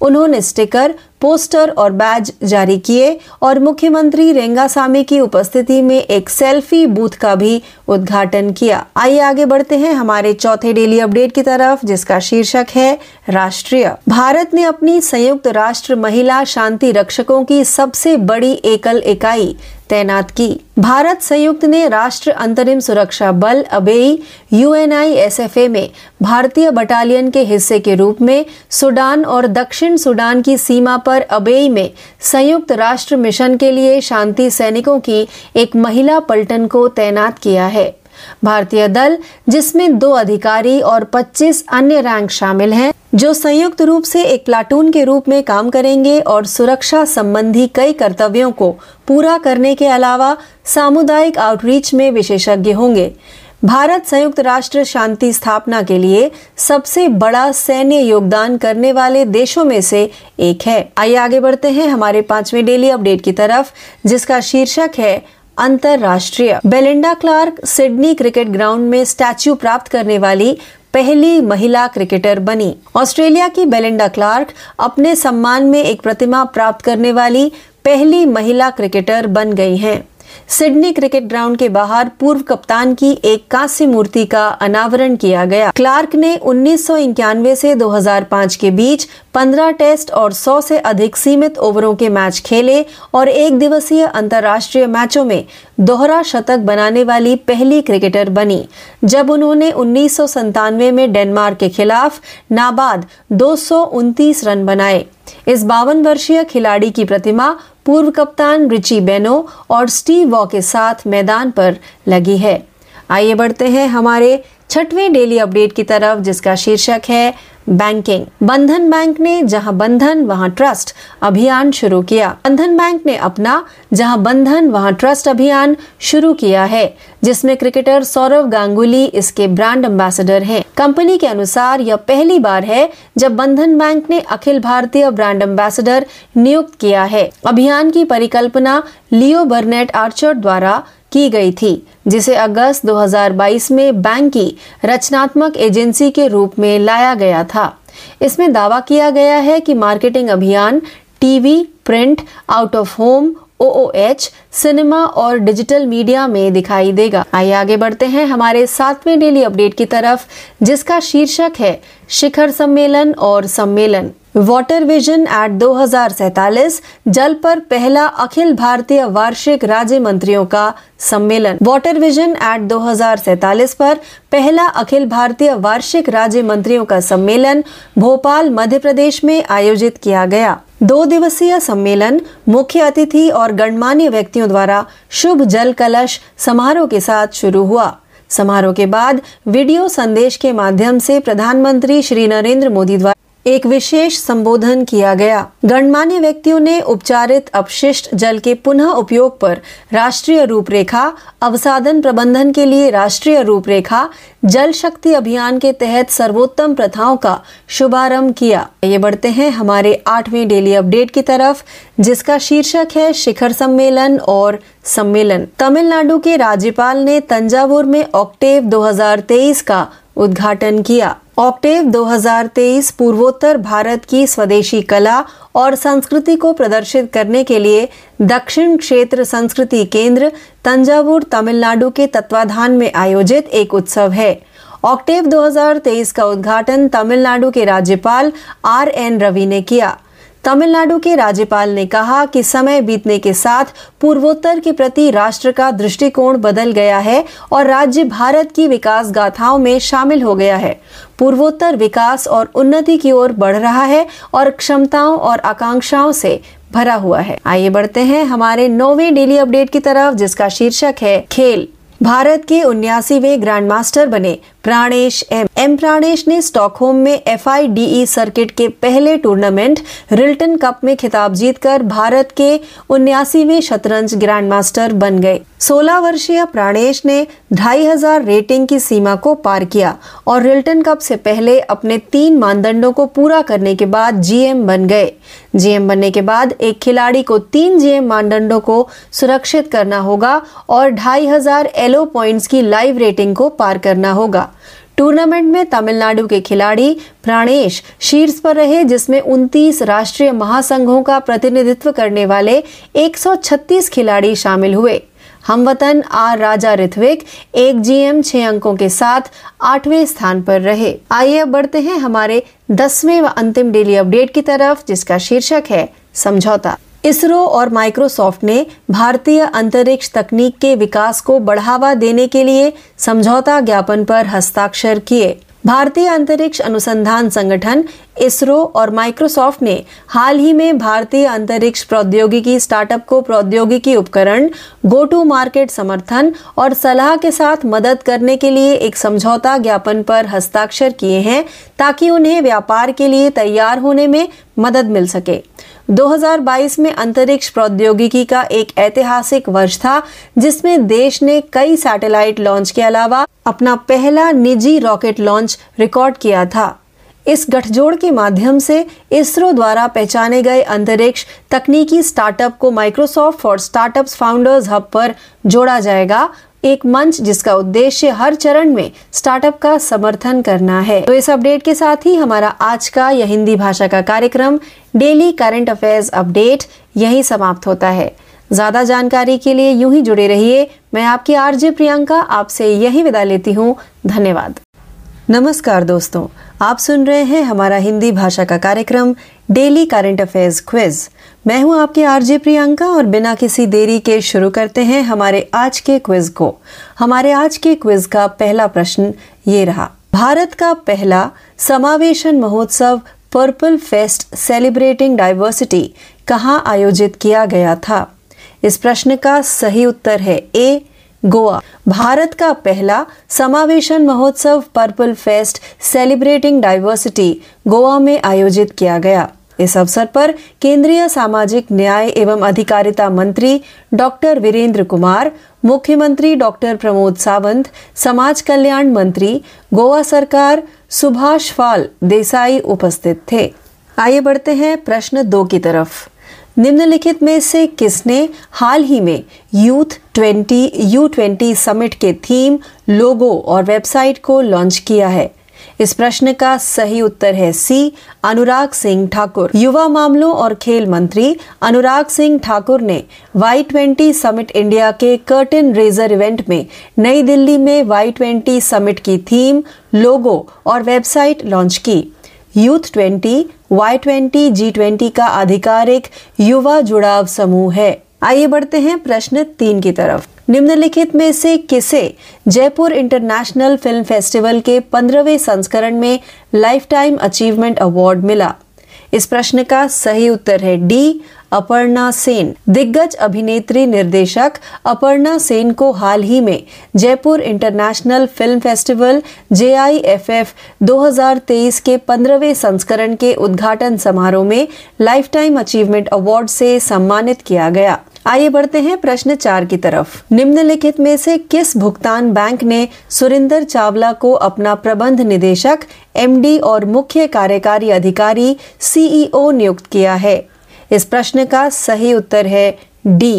उन्होंने स्टिकर पोस्टर और बैज जारी किए और मुख्यमंत्री रेंगासामी की उपस्थिति में एक सेल्फी बूथ का भी उद्घाटन किया। आइए आगे बढ़ते हैं हमारे चौथे डेली अपडेट की तरफ़, जिसका शीर्षक है राष्ट्रीय। भारत ने अपनी संयुक्त राष्ट्र महिला शांति रक्षकों की सबसे बड़ी एकल इकाई तैनात की। भारत संयुक्त ने राष्ट्र अंतरिम सुरक्षा बल, अबेई यूएनआईएसएफए में भारतीय बटालियन के हिस्से के रूप में सुडान और दक्षिण सुडान की सीमा पर अबेई में संयुक्त राष्ट्र मिशन के लिए शांति सैनिकों की एक महिला पलटन को तैनात किया है। भारतीय दल, जिसमें दो अधिकारी और 25 अन्य रैंक शामिल हैं, जो संयुक्त रूप से एक प्लाटून के रूप में काम करेंगे और सुरक्षा संबंधी कई कर्तव्यों को पूरा करने के अलावा सामुदायिक आउटरीच में विशेषज्ञ होंगे। भारत संयुक्त राष्ट्र शांति स्थापना के लिए सबसे बड़ा सैन्य योगदान करने वाले देशों में से एक है। आइए आगे बढ़ते हैं हमारे पाँचवें डेली अपडेट की तरफ़, जिसका शीर्षक है अंतरराष्ट्रीय। Belinda Clarke Sydney cricket ground में स्टैच्यू प्राप्त करने वाली पहली महिला क्रिकेटर बनी। ऑस्ट्रेलिया की बेलिंडा क्लार्क अपने सम्मान में एक प्रतिमा प्राप्त करने वाली पहली महिला क्रिकेटर बन गई हैं। सिडनी क्रिकेट ग्राउंड के बाहर पूर्व कप्तान की एक कांस्य मूर्ति का अनावरण किया गया। क्लार्क ने उन्नीस से 2005 के बीच 15 टेस्ट और 100 से अधिक सीमित ओवरों के मैच खेले और एक दिवसीय अंतर्राष्ट्रीय मैचों में दोहरा शतक बनाने वाली पहली क्रिकेटर बनी, जब उन्होंने उन्नीस में डेनमार्क के खिलाफ नाबाद दो सौ उनतीस रन बनाए। इस बावन वर्षीय खिलाड़ी की प्रतिमा पूर्व कप्तान रिची बेनो और स्टीव वॉ के साथ मैदान पर लगी है। आइए बढ़ते हैं हमारे छठवें डेली अपडेट की तरफ जिसका शीर्षक है बैंकिंग बंधन बैंक ने जहाँ बंधन, वहाँ ट्रस्ट अभियान शुरू किया। बंधन बैंक ने अपना, जहाँ बंधन, वहाँ ट्रस्ट अभियान शुरू किया है, जिसमें क्रिकेटर सौरव गांगुली इसके ब्रांड एम्बेसडर हैं। कंपनी के अनुसार यह पहली बार है जब बंधन बैंक ने अखिल भारतीय ब्रांड एम्बेसडर नियुक्त किया है। अभियान की परिकल्पना लियो बर्नेट आर्चर द्वारा की गई थी, जिसे अगस्त 2022 में बैंक की रचनात्मक एजेंसी के रूप में लाया गया था। इसमें दावा किया गया है कि मार्केटिंग अभियान, TV, print, out of home O H, cinema और डिजिटल मीडिया में दिखाई देगा। आइए आगे बढ़ते हैं हमारे सातवें डेली अपडेट की तरफ़, जिसका शीर्षक है शिखर सम्मेलन और सम्मेलन। वाटर विजन एट दो जल पर पहला अखिल भारतीय वार्षिक राज्य मंत्रियों का सम्मेलन। वाटर विजन एट दो पर पहला अखिल भारतीय वार्षिक राज्य मंत्रियों का सम्मेलन भोपाल, मध्य प्रदेश में आयोजित किया गया। दो दिवसीय सम्मेलन मुख्य अतिथि और गणमान्य व्यक्तियों द्वारा शुभ जल कलश समारोह के साथ शुरू हुआ। समारोह के बाद वीडियो संदेश के माध्यम से प्रधानमंत्री श्री नरेंद्र मोदी द्वारा एक विशेष संबोधन किया गया। गणमान्य व्यक्तियों ने उपचारित अपशिष्ट जल के पुनः उपयोग पर राष्ट्रीय रूपरेखा, अवसादन प्रबंधन के लिए राष्ट्रीय रूपरेखा, जल शक्ति अभियान के तहत सर्वोत्तम प्रथाओं का शुभारंभ किया। ये बढ़ते हैं हमारे आठवें डेली अपडेट की तरफ़, जिसका शीर्षक है शिखर सम्मेलन और सम्मेलन। तमिलनाडु के राज्यपाल ने तंजावुर में ऑक्टेव 2023 का उद्घाटन किया। ऑक्टेव 2023 पूर्वोत्तर भारत की स्वदेशी कला और संस्कृति को प्रदर्शित करने के लिए दक्षिण क्षेत्र संस्कृति केंद्र तंजावुर तमिलनाडु के तत्वाधान में आयोजित एक उत्सव है। ऑक्टेव 2023 का उद्घाटन तमिलनाडु के राज्यपाल आर एन रवि ने किया। तमिलनाडु के राज्यपाल ने कहा कि समय बीतने के साथ पूर्वोत्तर के प्रति राष्ट्र का दृष्टिकोण बदल गया है और राज्य भारत की विकास गाथाओं में शामिल हो गया है। पूर्वोत्तर विकास और उन्नति की ओर बढ़ रहा है और क्षमताओं और आकांक्षाओं से भरा हुआ है। आइए बढ़ते हैं हमारे नौवे डेली अपडेट की तरफ़, जिसका शीर्षक है खेल। भारत के उन्यासीवे ग्रैंड मास्टर बने। प्राणेश एम। एम. प्राणेश ने स्टॉकहोम में एफ़ सर्किट के पहले टूर्नामेंट रिल्टन कप में खिताब जीतकर भारत के उन्यासीवे शतरंज ग्रैंड मास्टर बन गए। 16 वर्षीय प्राणेश ने ढाई हज़ार रेटिंग की सीमा को पार किया और रिल्टन कप से पहले अपने तीन मानदंडों को पूरा करने के बाद जीएम बन गए। जीएम बनने के बाद एक खिलाड़ी को तीन जीएम मानदंडों को सुरक्षित करना होगा और ढाई हज़ार एलो पॉइंट्स की लाइव रेटिंग को पार करना होगा। टूर्नामेंट में तमिलनाडु के खिलाड़ी प्राणेश शीर्ष पर रहे, जिसमें 29 राष्ट्रीय महासंघों का प्रतिनिधित्व करने वाले 136 खिलाड़ी शामिल हुए। हमवतन आर राजा ऋत्विक एक जीएम छह अंकों के साथ आठवें स्थान पर रहे। आइए अब बढ़ते हैं हमारे दसवें व अंतिम डेली अपडेट की तरफ़, जिसका शीर्षक है समझौता। इसरो और माइक्रोसॉफ्ट ने भारतीय अंतरिक्ष तकनीक के विकास को बढ़ावा देने के लिए समझौता ज्ञापन पर हस्ताक्षर किए। भारतीय अंतरिक्ष अनुसंधान संगठन इसरो और माइक्रोसॉफ्ट ने हाल ही में भारतीय अंतरिक्ष प्रौद्योगिकी स्टार्टअप को प्रौद्योगिकी उपकरण गो टू मार्केट समर्थन और सलाह के साथ मदद करने के लिए एक समझौता ज्ञापन पर हस्ताक्षर किए हैं ताकि उन्हें व्यापार के लिए तैयार होने में मदद मिल सके। 2022 में अंतरिक्ष प्रौद्योगिकी का एक ऐतिहासिक वर्ष था, जिसमें देश ने कई सैटेलाइट लॉन्च के अलावा अपना पहला निजी रॉकेट लॉन्च रिकॉर्ड किया था। इस गठजोड़ के माध्यम से इसरो द्वारा पहचाने गए अंतरिक्ष तकनीकी स्टार्टअप को Microsoft for startups founders hub पर जोड़ा जाएगा। एक मंच जिसका उद्देश्य हर चरण में स्टार्टअप का समर्थन करना है। तो इस अपडेट के साथ ही हमारा आज का यह हिंदी भाषा का कार्यक्रम, डेली करंट अफेयर्स अपडेट, यही समाप्त होता है। ज़्यादा जानकारी के लिए यूँ ही जुड़े रहिए। मैं आपकी आरजे प्रियंका, आपसे यही विदा लेती हूँ। धन्यवाद। नमस्कार दोस्तों। आप सुन रहे हैं हमारा हिंदी भाषा का कार्यक्रम, डेली करंट अफेयर्स क्विज। मैं हूँ आपके आरजे प्रियंका और बिना किसी देरी के शुरू करते हैं हमारे आज के क्विज को। हमारे आज के क्विज का पहला प्रश्न ये रहा। भारत का पहला समावेशन महोत्सव पर्पल फेस्ट सेलिब्रेटिंग डाइवर्सिटी कहाँ आयोजित किया गया था? इस प्रश्न का सही उत्तर है ए गोवा। भारत का पहला समावेशन महोत्सव purple fest celebrating diversity Goa में आयोजित किया गया। इस अवसर पर केंद्रीय सामाजिक न्याय एवं अधिकारिता मंत्री डॉक्टर वीरेंद्र कुमार, मुख्यमंत्री डॉक्टर प्रमोद सावंत, समाज कल्याण मंत्री गोवा सरकार सुभाष फाल देसाई उपस्थित थे। आइए बढ़ते हैं प्रश्न दो की तरफ़। निम्नलिखित में से किसने हाल ही में यूथ 20 यू 20 समिट के थीम लोगो और वेबसाइट को लॉन्च किया है? इस प्रश्न का सही उत्तर है सी, अनुराग सिंह ठाकुर। युवा मामलों और खेल मंत्री अनुराग सिंह ठाकुर ने वाई ट्वेंटी समिट इंडिया के कर्टन रेजर इवेंट में नई दिल्ली में वाई ट्वेंटी समिट की थीम लोगो और वेबसाइट लॉन्च की। Youth twenty, Y twenty, G twenty का आधिकारिक युवा जुड़ाव समूह है। आइए बढ़ते हैं प्रश्न तीन की तरफ़। निम्नलिखित में से किसे जयपुर इंटरनेशनल फ़िल्म फेस्टिवल के पंद्रहवें संस्करण में लाइफ टाइम अचीवमेंट अवार्ड मिला? इस प्रश्न का सही उत्तर है डी अपर्णा सेन। दिग्गज अभिनेत्री निर्देशक अपर्णा सेन को हाल ही में जयपुर इंटरनेशनल फ़िल्म फेस्टिवल जे आई एफ़ एफ़ दो हज़ार तेईस के पंद्रहवें संस्करण के उद्घाटन समारोह में लाइफ टाइम अचीवमेंट अवार्ड से सम्मानित किया गया। आइए बढ़ते हैं प्रश्न चार की तरफ़। निम्नलिखित में से किस भुगतान बैंक ने सुरेंदर चावला को अपना प्रबंध निदेशक, एमडी और मुख्य कार्यकारी अधिकारी, सीईओ नियुक्त किया है? इस प्रश्न का सही उत्तर है D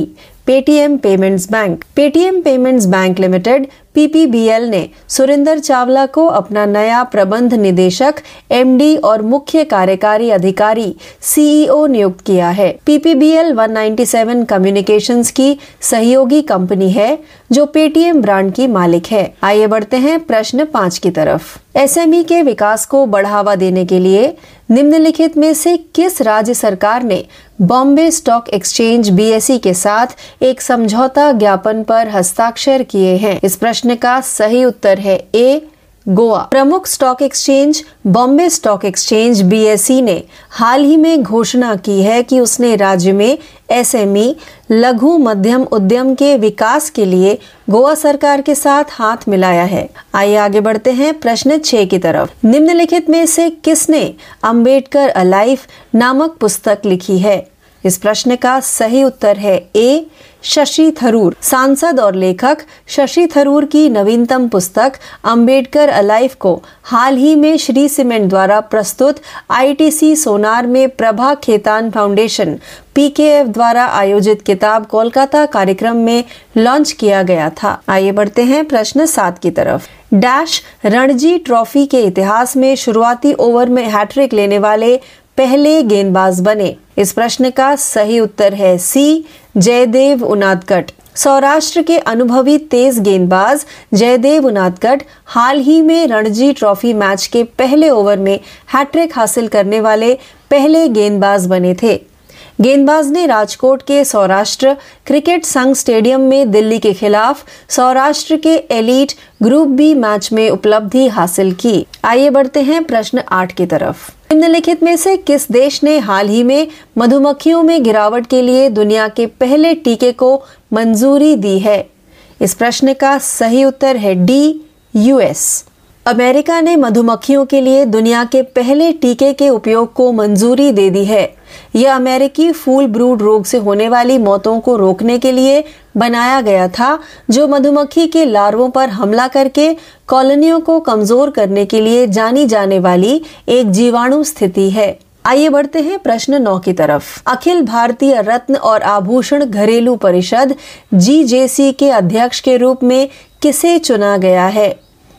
Paytm payments bank Paytm payments bank limited PPBL ने सुरेंद्र चावला को अपना नया प्रबंध निदेशक, एमडी और मुख्य कार्यकारी अधिकारी, सीईओ नियुक्त किया है। पीपीबीएल 197 कम्युनिकेशंस की सहयोगी कंपनी है, जो पेटीएम ब्रांड की मालिक है। आइए बढ़ते हैं प्रश्न पाँच की तरफ़। एसएमई के विकास को बढ़ावा देने के लिए निम्नलिखित में से किस राज्य सरकार ने बॉम्बे स्टॉक एक्सचेंज बीएसई के साथ एक समझौता ज्ञापन पर हस्ताक्षर किए हैं? इस प्रश्न का सही उत्तर है ए, गोवा। प्रमुख stock exchange Bombay stock exchange BSE ने हाल ही में घोषणा की है कि उसने राज्य में एसएमई लघु मध्यम उद्यम के विकास के लिए गोवा सरकार के साथ हाथ मिलाया है। आइए आगे बढ़ते हैं प्रश्न छह की तरफ़। निम्नलिखित में से किसने अंबेडकर अलाइफ नामक पुस्तक लिखी है? इस प्रश्न का सही उत्तर है ए शशि थरूर, सांसद और लेखक। शशि थरूर की नवीनतम पुस्तक अंबेडकर अलाइफ को हाल ही में श्री सीमेंट द्वारा प्रस्तुत आईटीसी सोनार में प्रभा खेतान फाउंडेशन, पीकेएफ द्वारा आयोजित किताब कोलकाता कार्यक्रम में लॉन्च किया गया था। आइए बढ़ते हैं प्रश्न सात की तरफ़। डैश, रणजी ट्रॉफी के इतिहास में शुरुआती ओवर में हैट्रिक लेने वाले पहले गेंदबाज बने। इस प्रश्न का सही उत्तर है सी, जयदेव उनादकट। सौराष्ट्र के अनुभवी तेज गेंदबाज जयदेव उनादकट हाल ही में रणजी ट्रॉफी मैच के पहले ओवर में हैट्रिक हासिल करने वाले पहले गेंदबाज बने थे। गेंदबाज ने राजकोट के सौराष्ट्र क्रिकेट संघ स्टेडियम में दिल्ली के खिलाफ सौराष्ट्र के एलीट ग्रुप बी मैच में उपलब्धि हासिल की। आइए बढ़ते हैं प्रश्न आठ की तरफ़। निम्नलिखित में से किस देश ने हाल ही में मधुमक्खियों में गिरावट के लिए दुनिया के पहले टीके को मंजूरी दी है? इस प्रश्न का सही उत्तर है डी यूएस अमेरिका ने मधुमक्खियों के लिए दुनिया के पहले टीके के उपयोग को मंजूरी दे दी है। यह अमेरिकी फूल ब्रूड रोग से होने वाली मौतों को रोकने के लिए बनाया गया था, जो मधुमक्खी के लार्वों पर हमला करके कॉलोनियों को कमज़ोर करने के लिए जानी जाने वाली एक जीवाणु स्थिति है। आइए बढ़ते हैं प्रश्न नौ की तरफ़। अखिल भारतीय रत्न और आभूषण घरेलू परिषद जीजेसी के अध्यक्ष के रूप में किसे चुना गया है?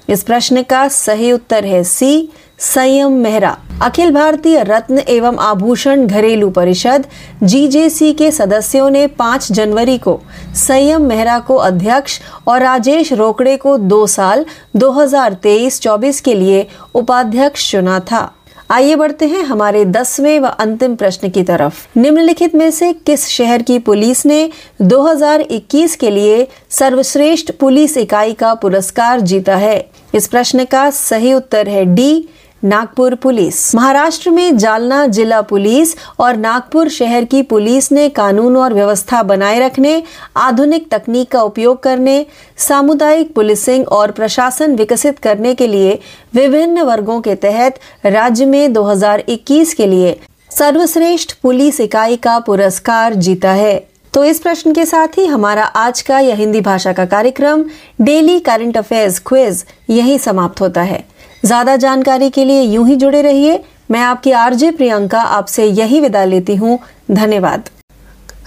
इस प्रश्न का सही उत्तर है सी, संयम मेहरा। अखिल भारतीय रत्न एवं आभूषण घरेलू परिषद जीजेसी के सदस्यों ने 5 जनवरी को संयम मेहरा को अध्यक्ष और राजेश रोकड़े को दो साल 2023-24 के लिए उपाध्यक्ष चुना था। आइए बढ़ते हैं हमारे दसवें व अंतिम प्रश्न की तरफ़। निम्नलिखित में से किस शहर की पुलिस ने 2021 के लिए सर्वश्रेष्ठ पुलिस इकाई का पुरस्कार जीता है? इस प्रश्न का सही उत्तर है डी, नागपुर पुलिस। महाराष्ट्र में जालना जिला पुलिस और नागपुर शहर की पुलिस ने कानून और व्यवस्था बनाए रखने, आधुनिक तकनीक का उपयोग करने, सामुदायिक पुलिसिंग और प्रशासन विकसित करने के लिए विभिन्न वर्गों के तहत राज्य में 2021 के लिए सर्वश्रेष्ठ पुलिस इकाई का पुरस्कार जीता है। तो इस प्रश्न के साथ ही हमारा आज का यह हिंदी भाषा का कार्यक्रम, डेली करंट अफेयर्स क्विज, यही समाप्त होता है। ज़्यादा जानकारी के लिए यूँ ही जुड़े रहिए। मैं आपकी आरजे प्रियंका आपसे यही विदा लेती हूँ। धन्यवाद।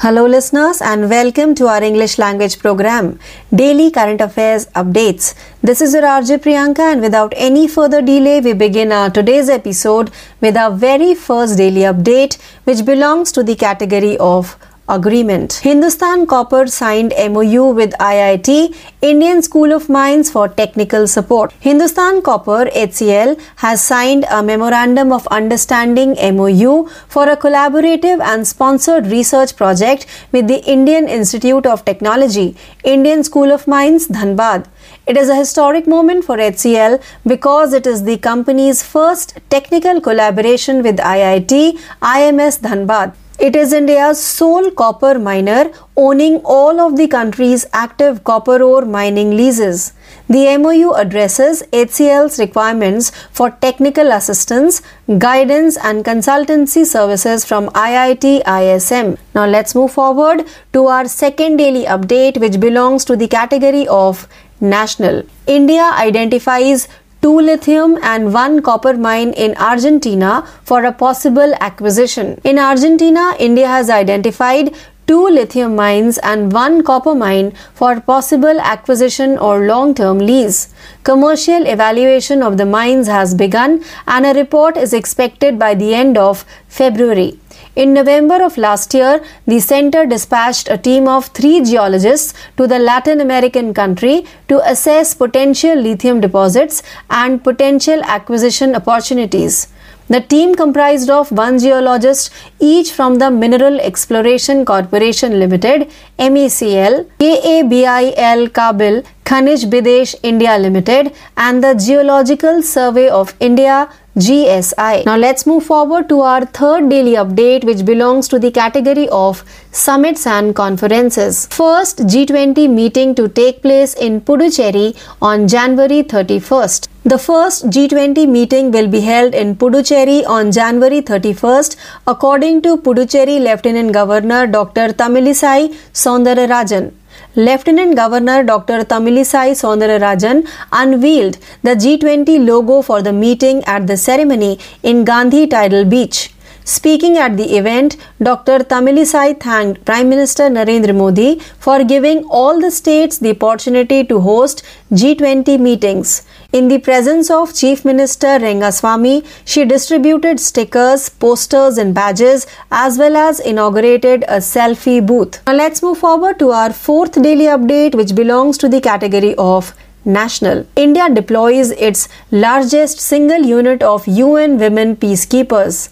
Hello listeners and welcome to our English language programme daily current affairs updates this is your RJ Priyanka and without any further delay we begin our today's episode with a very first daily update which belongs to the category of agreement. Hindustan Copper signed MOU with IIT, Indian School of Mines for technical support. Hindustan Copper HCL has signed a memorandum of understanding MOU for a collaborative and sponsored research project with the Indian Institute of Technology, Indian School of Mines, Dhanbad. It is a historic moment for HCL because it is the company's first technical collaboration with IIT IMS Dhanbad. It is India's sole copper miner owning all of the country's active copper ore mining leases. The MOU addresses HCL's requirements for technical assistance, guidance, and consultancy services from IIT ISM. Now, let's move forward to our second daily update, which belongs to the category of national. India identifies two lithium and one copper mine in Argentina for a possible acquisition. In Argentina, India has identified two lithium mines and one copper mine for possible acquisition or long term lease. Commercial evaluation of the mines has begun and a report is expected by the end of February. In November of last year, the center dispatched a team of three geologists to the Latin American country to assess potential lithium deposits and potential acquisition opportunities. The team comprised of one geologist, each from the Mineral Exploration Corporation Limited (MECL), KABIL Kabil, Khanij Bidesh India Limited, and the Geological Survey of India GSI. Now let's move forward to our third daily update, which belongs to the category of summits and conferences. First G20 meeting to take place in Puducherry on January 31st. The first G20 meeting will be held in Puducherry on January 31st, according to Puducherry Lieutenant Governor Dr. Tamilisai Rajan. Lieutenant Governor Dr. Tamilisai Rajan unveiled the G20 logo for the meeting at the ceremony in Gandhi Tidal Beach. Speaking at the event, Dr. Tamilisai thanked Prime Minister Narendra Modi for giving all the states the opportunity to host G20 meetings. In the presence of Chief Minister Rengaswamy, she distributed stickers, posters, and badges as well as inaugurated a selfie booth. Now let's move forward to our fourth daily update, which belongs to the category of national. India deploys its largest single unit of UN women peacekeepers.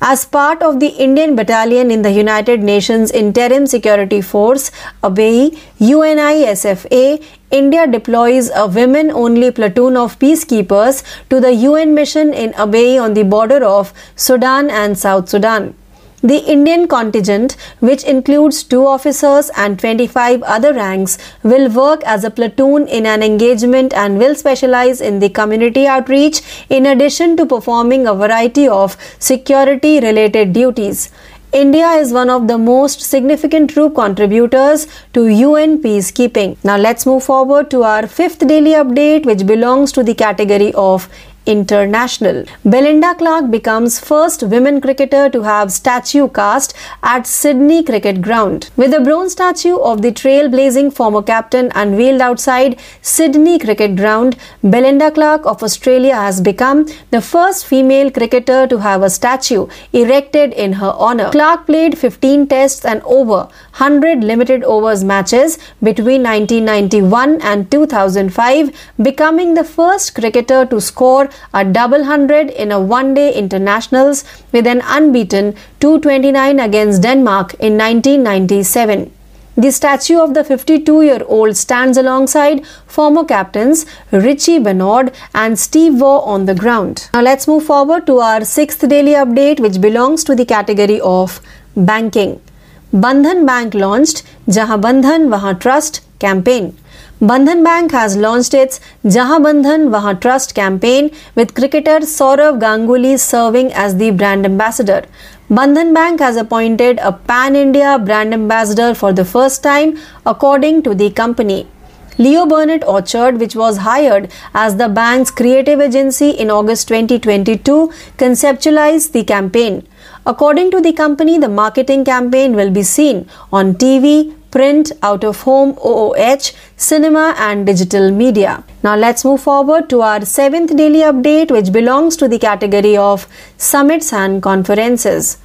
As part of the Indian Battalion in the United Nations Interim Security Force, ABEI, UNISFA, India deploys a women only platoon of peacekeepers to the UN mission in ABEI on the border of Sudan and South Sudan. The Indian contingent, which includes two officers and 25 other ranks, will work as a platoon in an engagement and will specialize in the community outreach in addition to performing a variety of security related duties. India is one of the most significant troop contributors to UN peacekeeping. Now let's move forward to our fifth daily update, which belongs to the category of International. Belinda Clark becomes first women cricketer to have statue cast at Sydney Cricket Ground. With a bronze statue of the trailblazing former captain unveiled outside Sydney Cricket Ground, Belinda Clark of Australia has become the first female cricketer to have a statue erected in her honor. Clark played 15 tests and over 100 limited overs matches between 1991 and 2005, becoming the first cricketer to score a double hundred in a one day internationals with an unbeaten 229 against Denmark in 1997. The statue of the 52 year old stands alongside former captains Richie Bernard and Steve Waugh on the ground. Now let's move forward to our sixth daily update, which belongs to the category of banking. Bandhan Bank launched Jahan Bandhan Trust campaign. Bandhan Bank has launched its Jahan Bandhan Trust campaign with cricketer Saurav Ganguly serving as the brand ambassador. Bandhan Bank has appointed a pan India brand ambassador for the first time, according to the company. Leo Burnett Orchard, which was hired as the bank's creative agency in August 2022, conceptualized the campaign. According to the company, the marketing campaign will be seen on TV, print, out of home, OOH, cinema, and digital media. Now let's move forward to our seventh daily update, which belongs to the category of summits and conferences.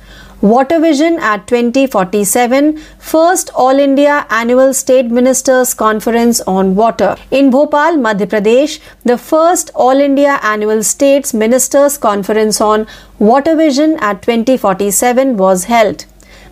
Water Vision at 2047, first All India Annual State Ministers Conference on Water. In Bhopal, Madhya Pradesh, the first All India Annual States Ministers Conference on Water Vision at 2047 was held.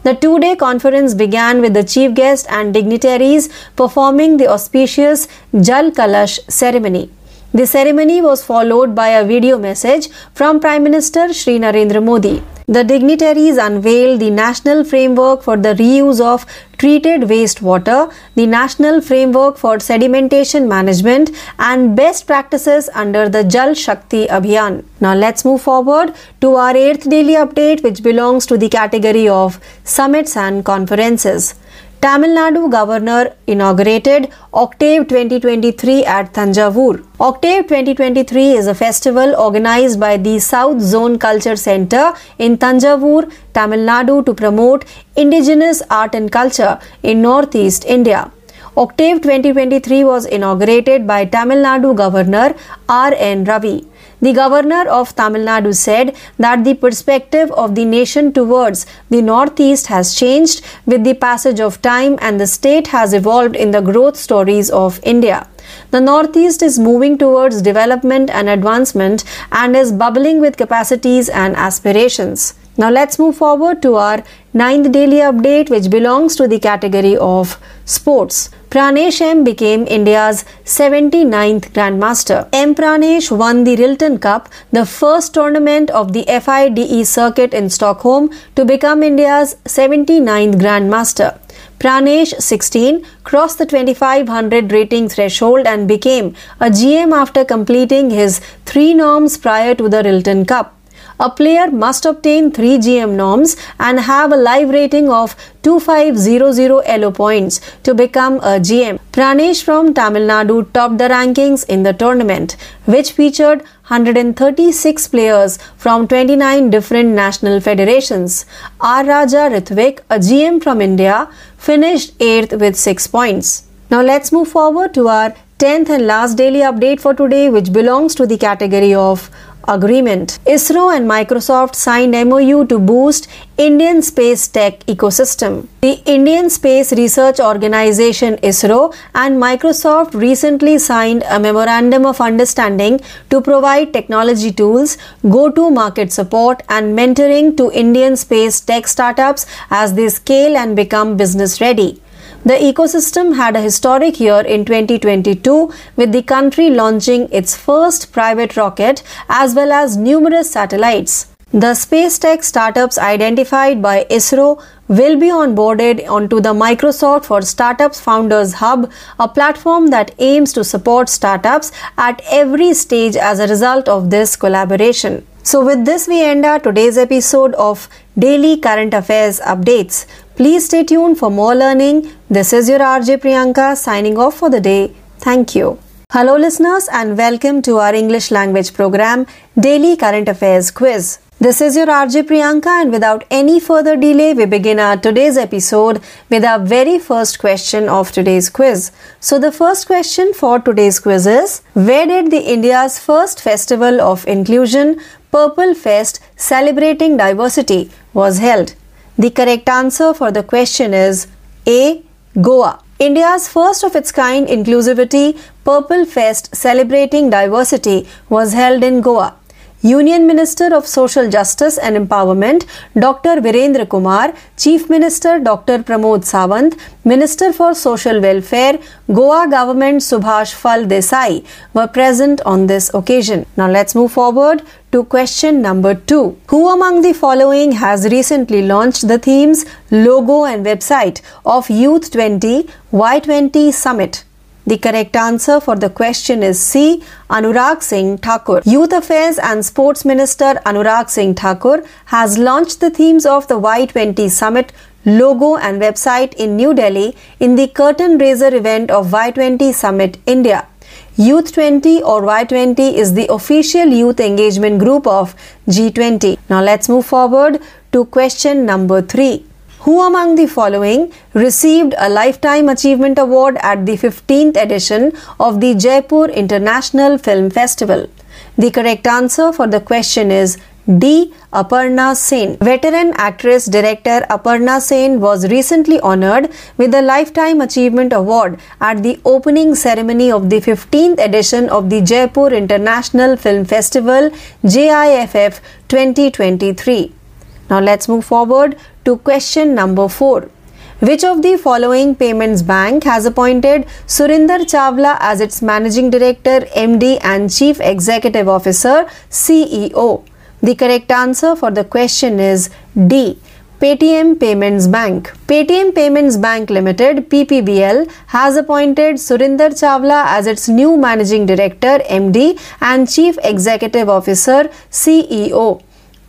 The two day conference began with the chief guest and dignitaries performing the auspicious Jal Kalash ceremony. The ceremony was followed by a video message from Prime Minister Sri Narendra Modi. The dignitaries unveiled the National Framework for the Reuse of Treated Wastewater, the National Framework for Sedimentation Management, and best practices under the Jal Shakti Abhiyan. Now let's move forward to our eighth daily update, which belongs to the category of summits and conferences. Tamil Nadu governor inaugurated Octave 2023 at Thanjavur. Octave 2023 is a festival organized by the South Zone Culture Center in Thanjavur, Tamil Nadu to promote indigenous art and culture in northeast India. Octave 2023 was inaugurated by Tamil Nadu Governor R. N. Ravi. The governor of Tamil Nadu said that the perspective of the nation towards the northeast has changed with the passage of time and the state has evolved in the growth stories of India. The Northeast is moving towards development and advancement and is bubbling with capacities and aspirations. Now let's move forward to our ninth daily update, which belongs to the category of sports. Pranesh M became India's 79th Grandmaster. M. Pranesh won the Rilton Cup, the first tournament of the FIDE circuit in Stockholm, to become India's 79th Grandmaster. Pranesh, 16, crossed the 2500 rating threshold and became a GM after completing his three norms prior to the Rilton Cup. A player must obtain 3 GM norms and have a live rating of 2500 ELO points to become a GM. Pranesh from Tamil Nadu topped the rankings in the tournament, which featured 136 players from 29 different national federations. R. Raja Ritvik, a GM from India, finished 8th with 6 points. Now let's move forward to our 10th and last daily update for today, which belongs to the category of agreement. ISRO and Microsoft signed MOU to boost Indian space tech ecosystem. The Indian Space Research Organization ISRO and Microsoft recently signed a memorandum of understanding to provide technology tools, go-to-market support and mentoring to Indian space tech startups as they scale and become business ready. The ecosystem had a historic year in 2022 with the country launching its first private rocket as well as numerous satellites. The space tech startups identified by ISRO will be onboarded onto the Microsoft for Startups Founders Hub, a platform that aims to support startups at every stage as a result of this collaboration. So, with this, we end our today's episode of Daily Current Affairs Updates. Please stay tuned for more learning. This is your RJ Priyanka signing off for the day. Thank you. Hello, listeners, and welcome to our English language program, Daily Current Affairs Quiz. This is your RJ Priyanka, and without any further delay, we begin our today's episode with our very first question of today's quiz. So, the first question for today's quiz is Where did the India's first festival of inclusion, Purple Fest, celebrating diversity, was held? The correct answer for the question is A. Goa. India's first of its kind inclusivity Purple Fest celebrating diversity was held in Goa. Union Minister of Social Justice and Empowerment Dr. Virendra Kumar, Chief Minister Dr. Pramod Sawant, Minister for Social Welfare, Goa Government Subhash Phal Desai were present on this occasion. Now let's move forward to question number 2. Who among the following has recently launched the themes, logo and website of Youth 20 Y20 Summit? The correct answer for the question is C. Anurag Singh Thakur. Youth Affairs and Sports Minister Anurag Singh Thakur has launched the themes of the Y20 Summit logo and website in New Delhi in the curtain raiser event of Y20 Summit India. Youth 20 or Y20 is the official youth engagement group of G20. Now let's move forward to question number 3. Who among the following received a Lifetime Achievement Award at the 15th edition of the Jaipur International Film Festival? The correct answer for the question is D. Aparna Sen. Veteran actress director Aparna Sen was recently honored with the Lifetime Achievement Award at the opening ceremony of the 15th edition of the Jaipur International Film Festival JIFF 2023. Now let's move forward to question number 4. Which of the following payments bank has appointed Surinder Chawla as its managing director, MD and chief executive officer, CEO? The correct answer for the question is D. Paytm Payments Bank. Paytm Payments Bank Limited PPBL has appointed Surinder Chawla as its new managing director, MD and chief executive officer, CEO.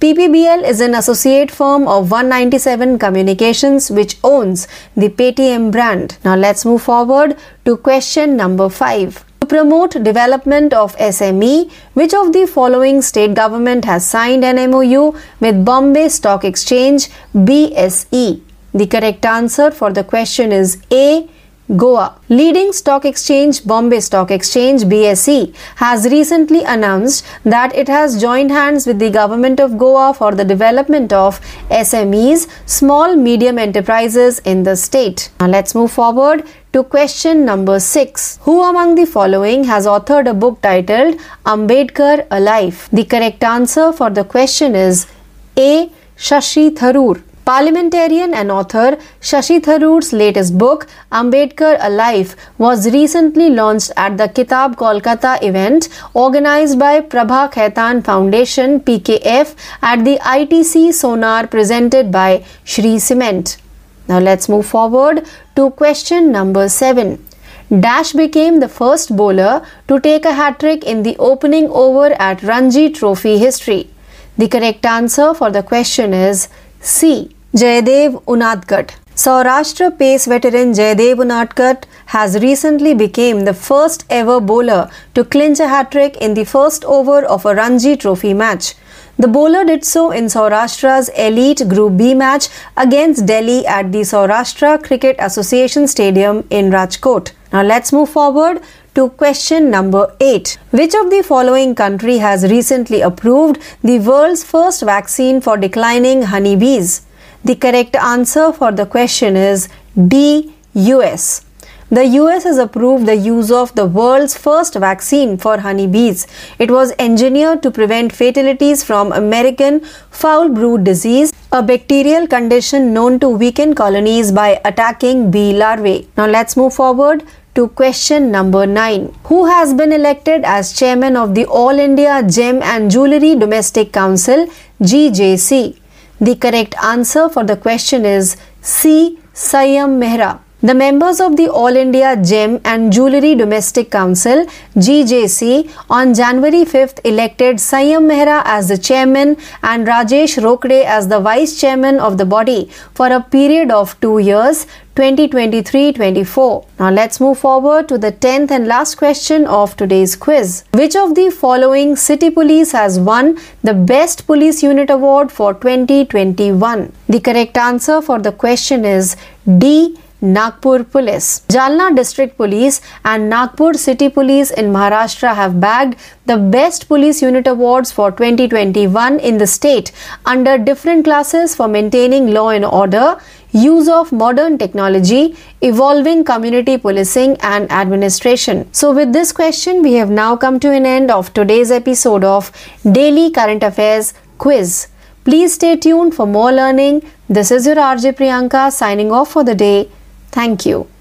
PPBL is an associate firm of 197 Communications which owns the Paytm brand. Now let's move forward to question number 5. To promote development of SME, which of the following state government has signed an MOU with Bombay Stock Exchange BSE? The correct answer for the question is A. Goa. Leading stock exchange Bombay Stock Exchange BSE has recently announced that it has joined hands with the government of Goa for the development of SMEs, small medium enterprises in the state. Now let's move forward to question number 6. Who among the following has authored a book titled Ambedkar Alive? The correct answer for the question is A. Shashi Tharoor. Parliamentarian and author Shashi Tharoor's latest book, Ambedkar Alive, was recently launched at the Kitab Kolkata event organized by Prabha Khaitan Foundation PKF at the ITC Sonar presented by Shri Cement. Now let's move forward to question number 7. Dash became the first bowler to take a hat trick in the opening over at Ranji Trophy history. The correct answer for the question is C. Jayadev Unadkat. Saurashtra pace veteran Jayadev Unadkat has recently become the first ever bowler to clinch a hat-trick in the first over of a Ranji Trophy match. The bowler did so in Saurashtra's elite Group B match against Delhi at the Saurashtra Cricket Association Stadium in Rajkot. Now let's move forward to question number 8. Which of the following country has recently approved the world's first vaccine for declining honeybees? The correct answer for the question is D. US. The US has approved the use of the world's first vaccine for honeybees. It was engineered to prevent fatalities from American foul brood disease, a bacterial condition known to weaken colonies by attacking bee larvae. Now let's move forward to question number 9. Who has been elected as chairman of the All India Gem and Jewellery Domestic Council GJC? The correct answer for the question is C. Sayam Mehra. The members of the All India Gem and Jewellery Domestic Council GJC on January 5th elected Sayam Mehra as the chairman and Rajesh Rokde as the vice chairman of the body for a period of 2 years 2023-24. Now let's move forward to the 10th and last question of today's quiz. Which of the following city police has won the best police unit award for 2021? The correct answer for the question is D Nagpur Police. Jalna District Police and Nagpur City Police in Maharashtra have bagged the Best Police Unit Awards for 2021 in the state under different classes for maintaining law and order, use of modern technology, evolving community policing and administration. So, with this question, we have now come to an end of today's episode of Daily Current Affairs Quiz. Please stay tuned for more learning. This is your RJ Priyanka signing off for the day. Thank you.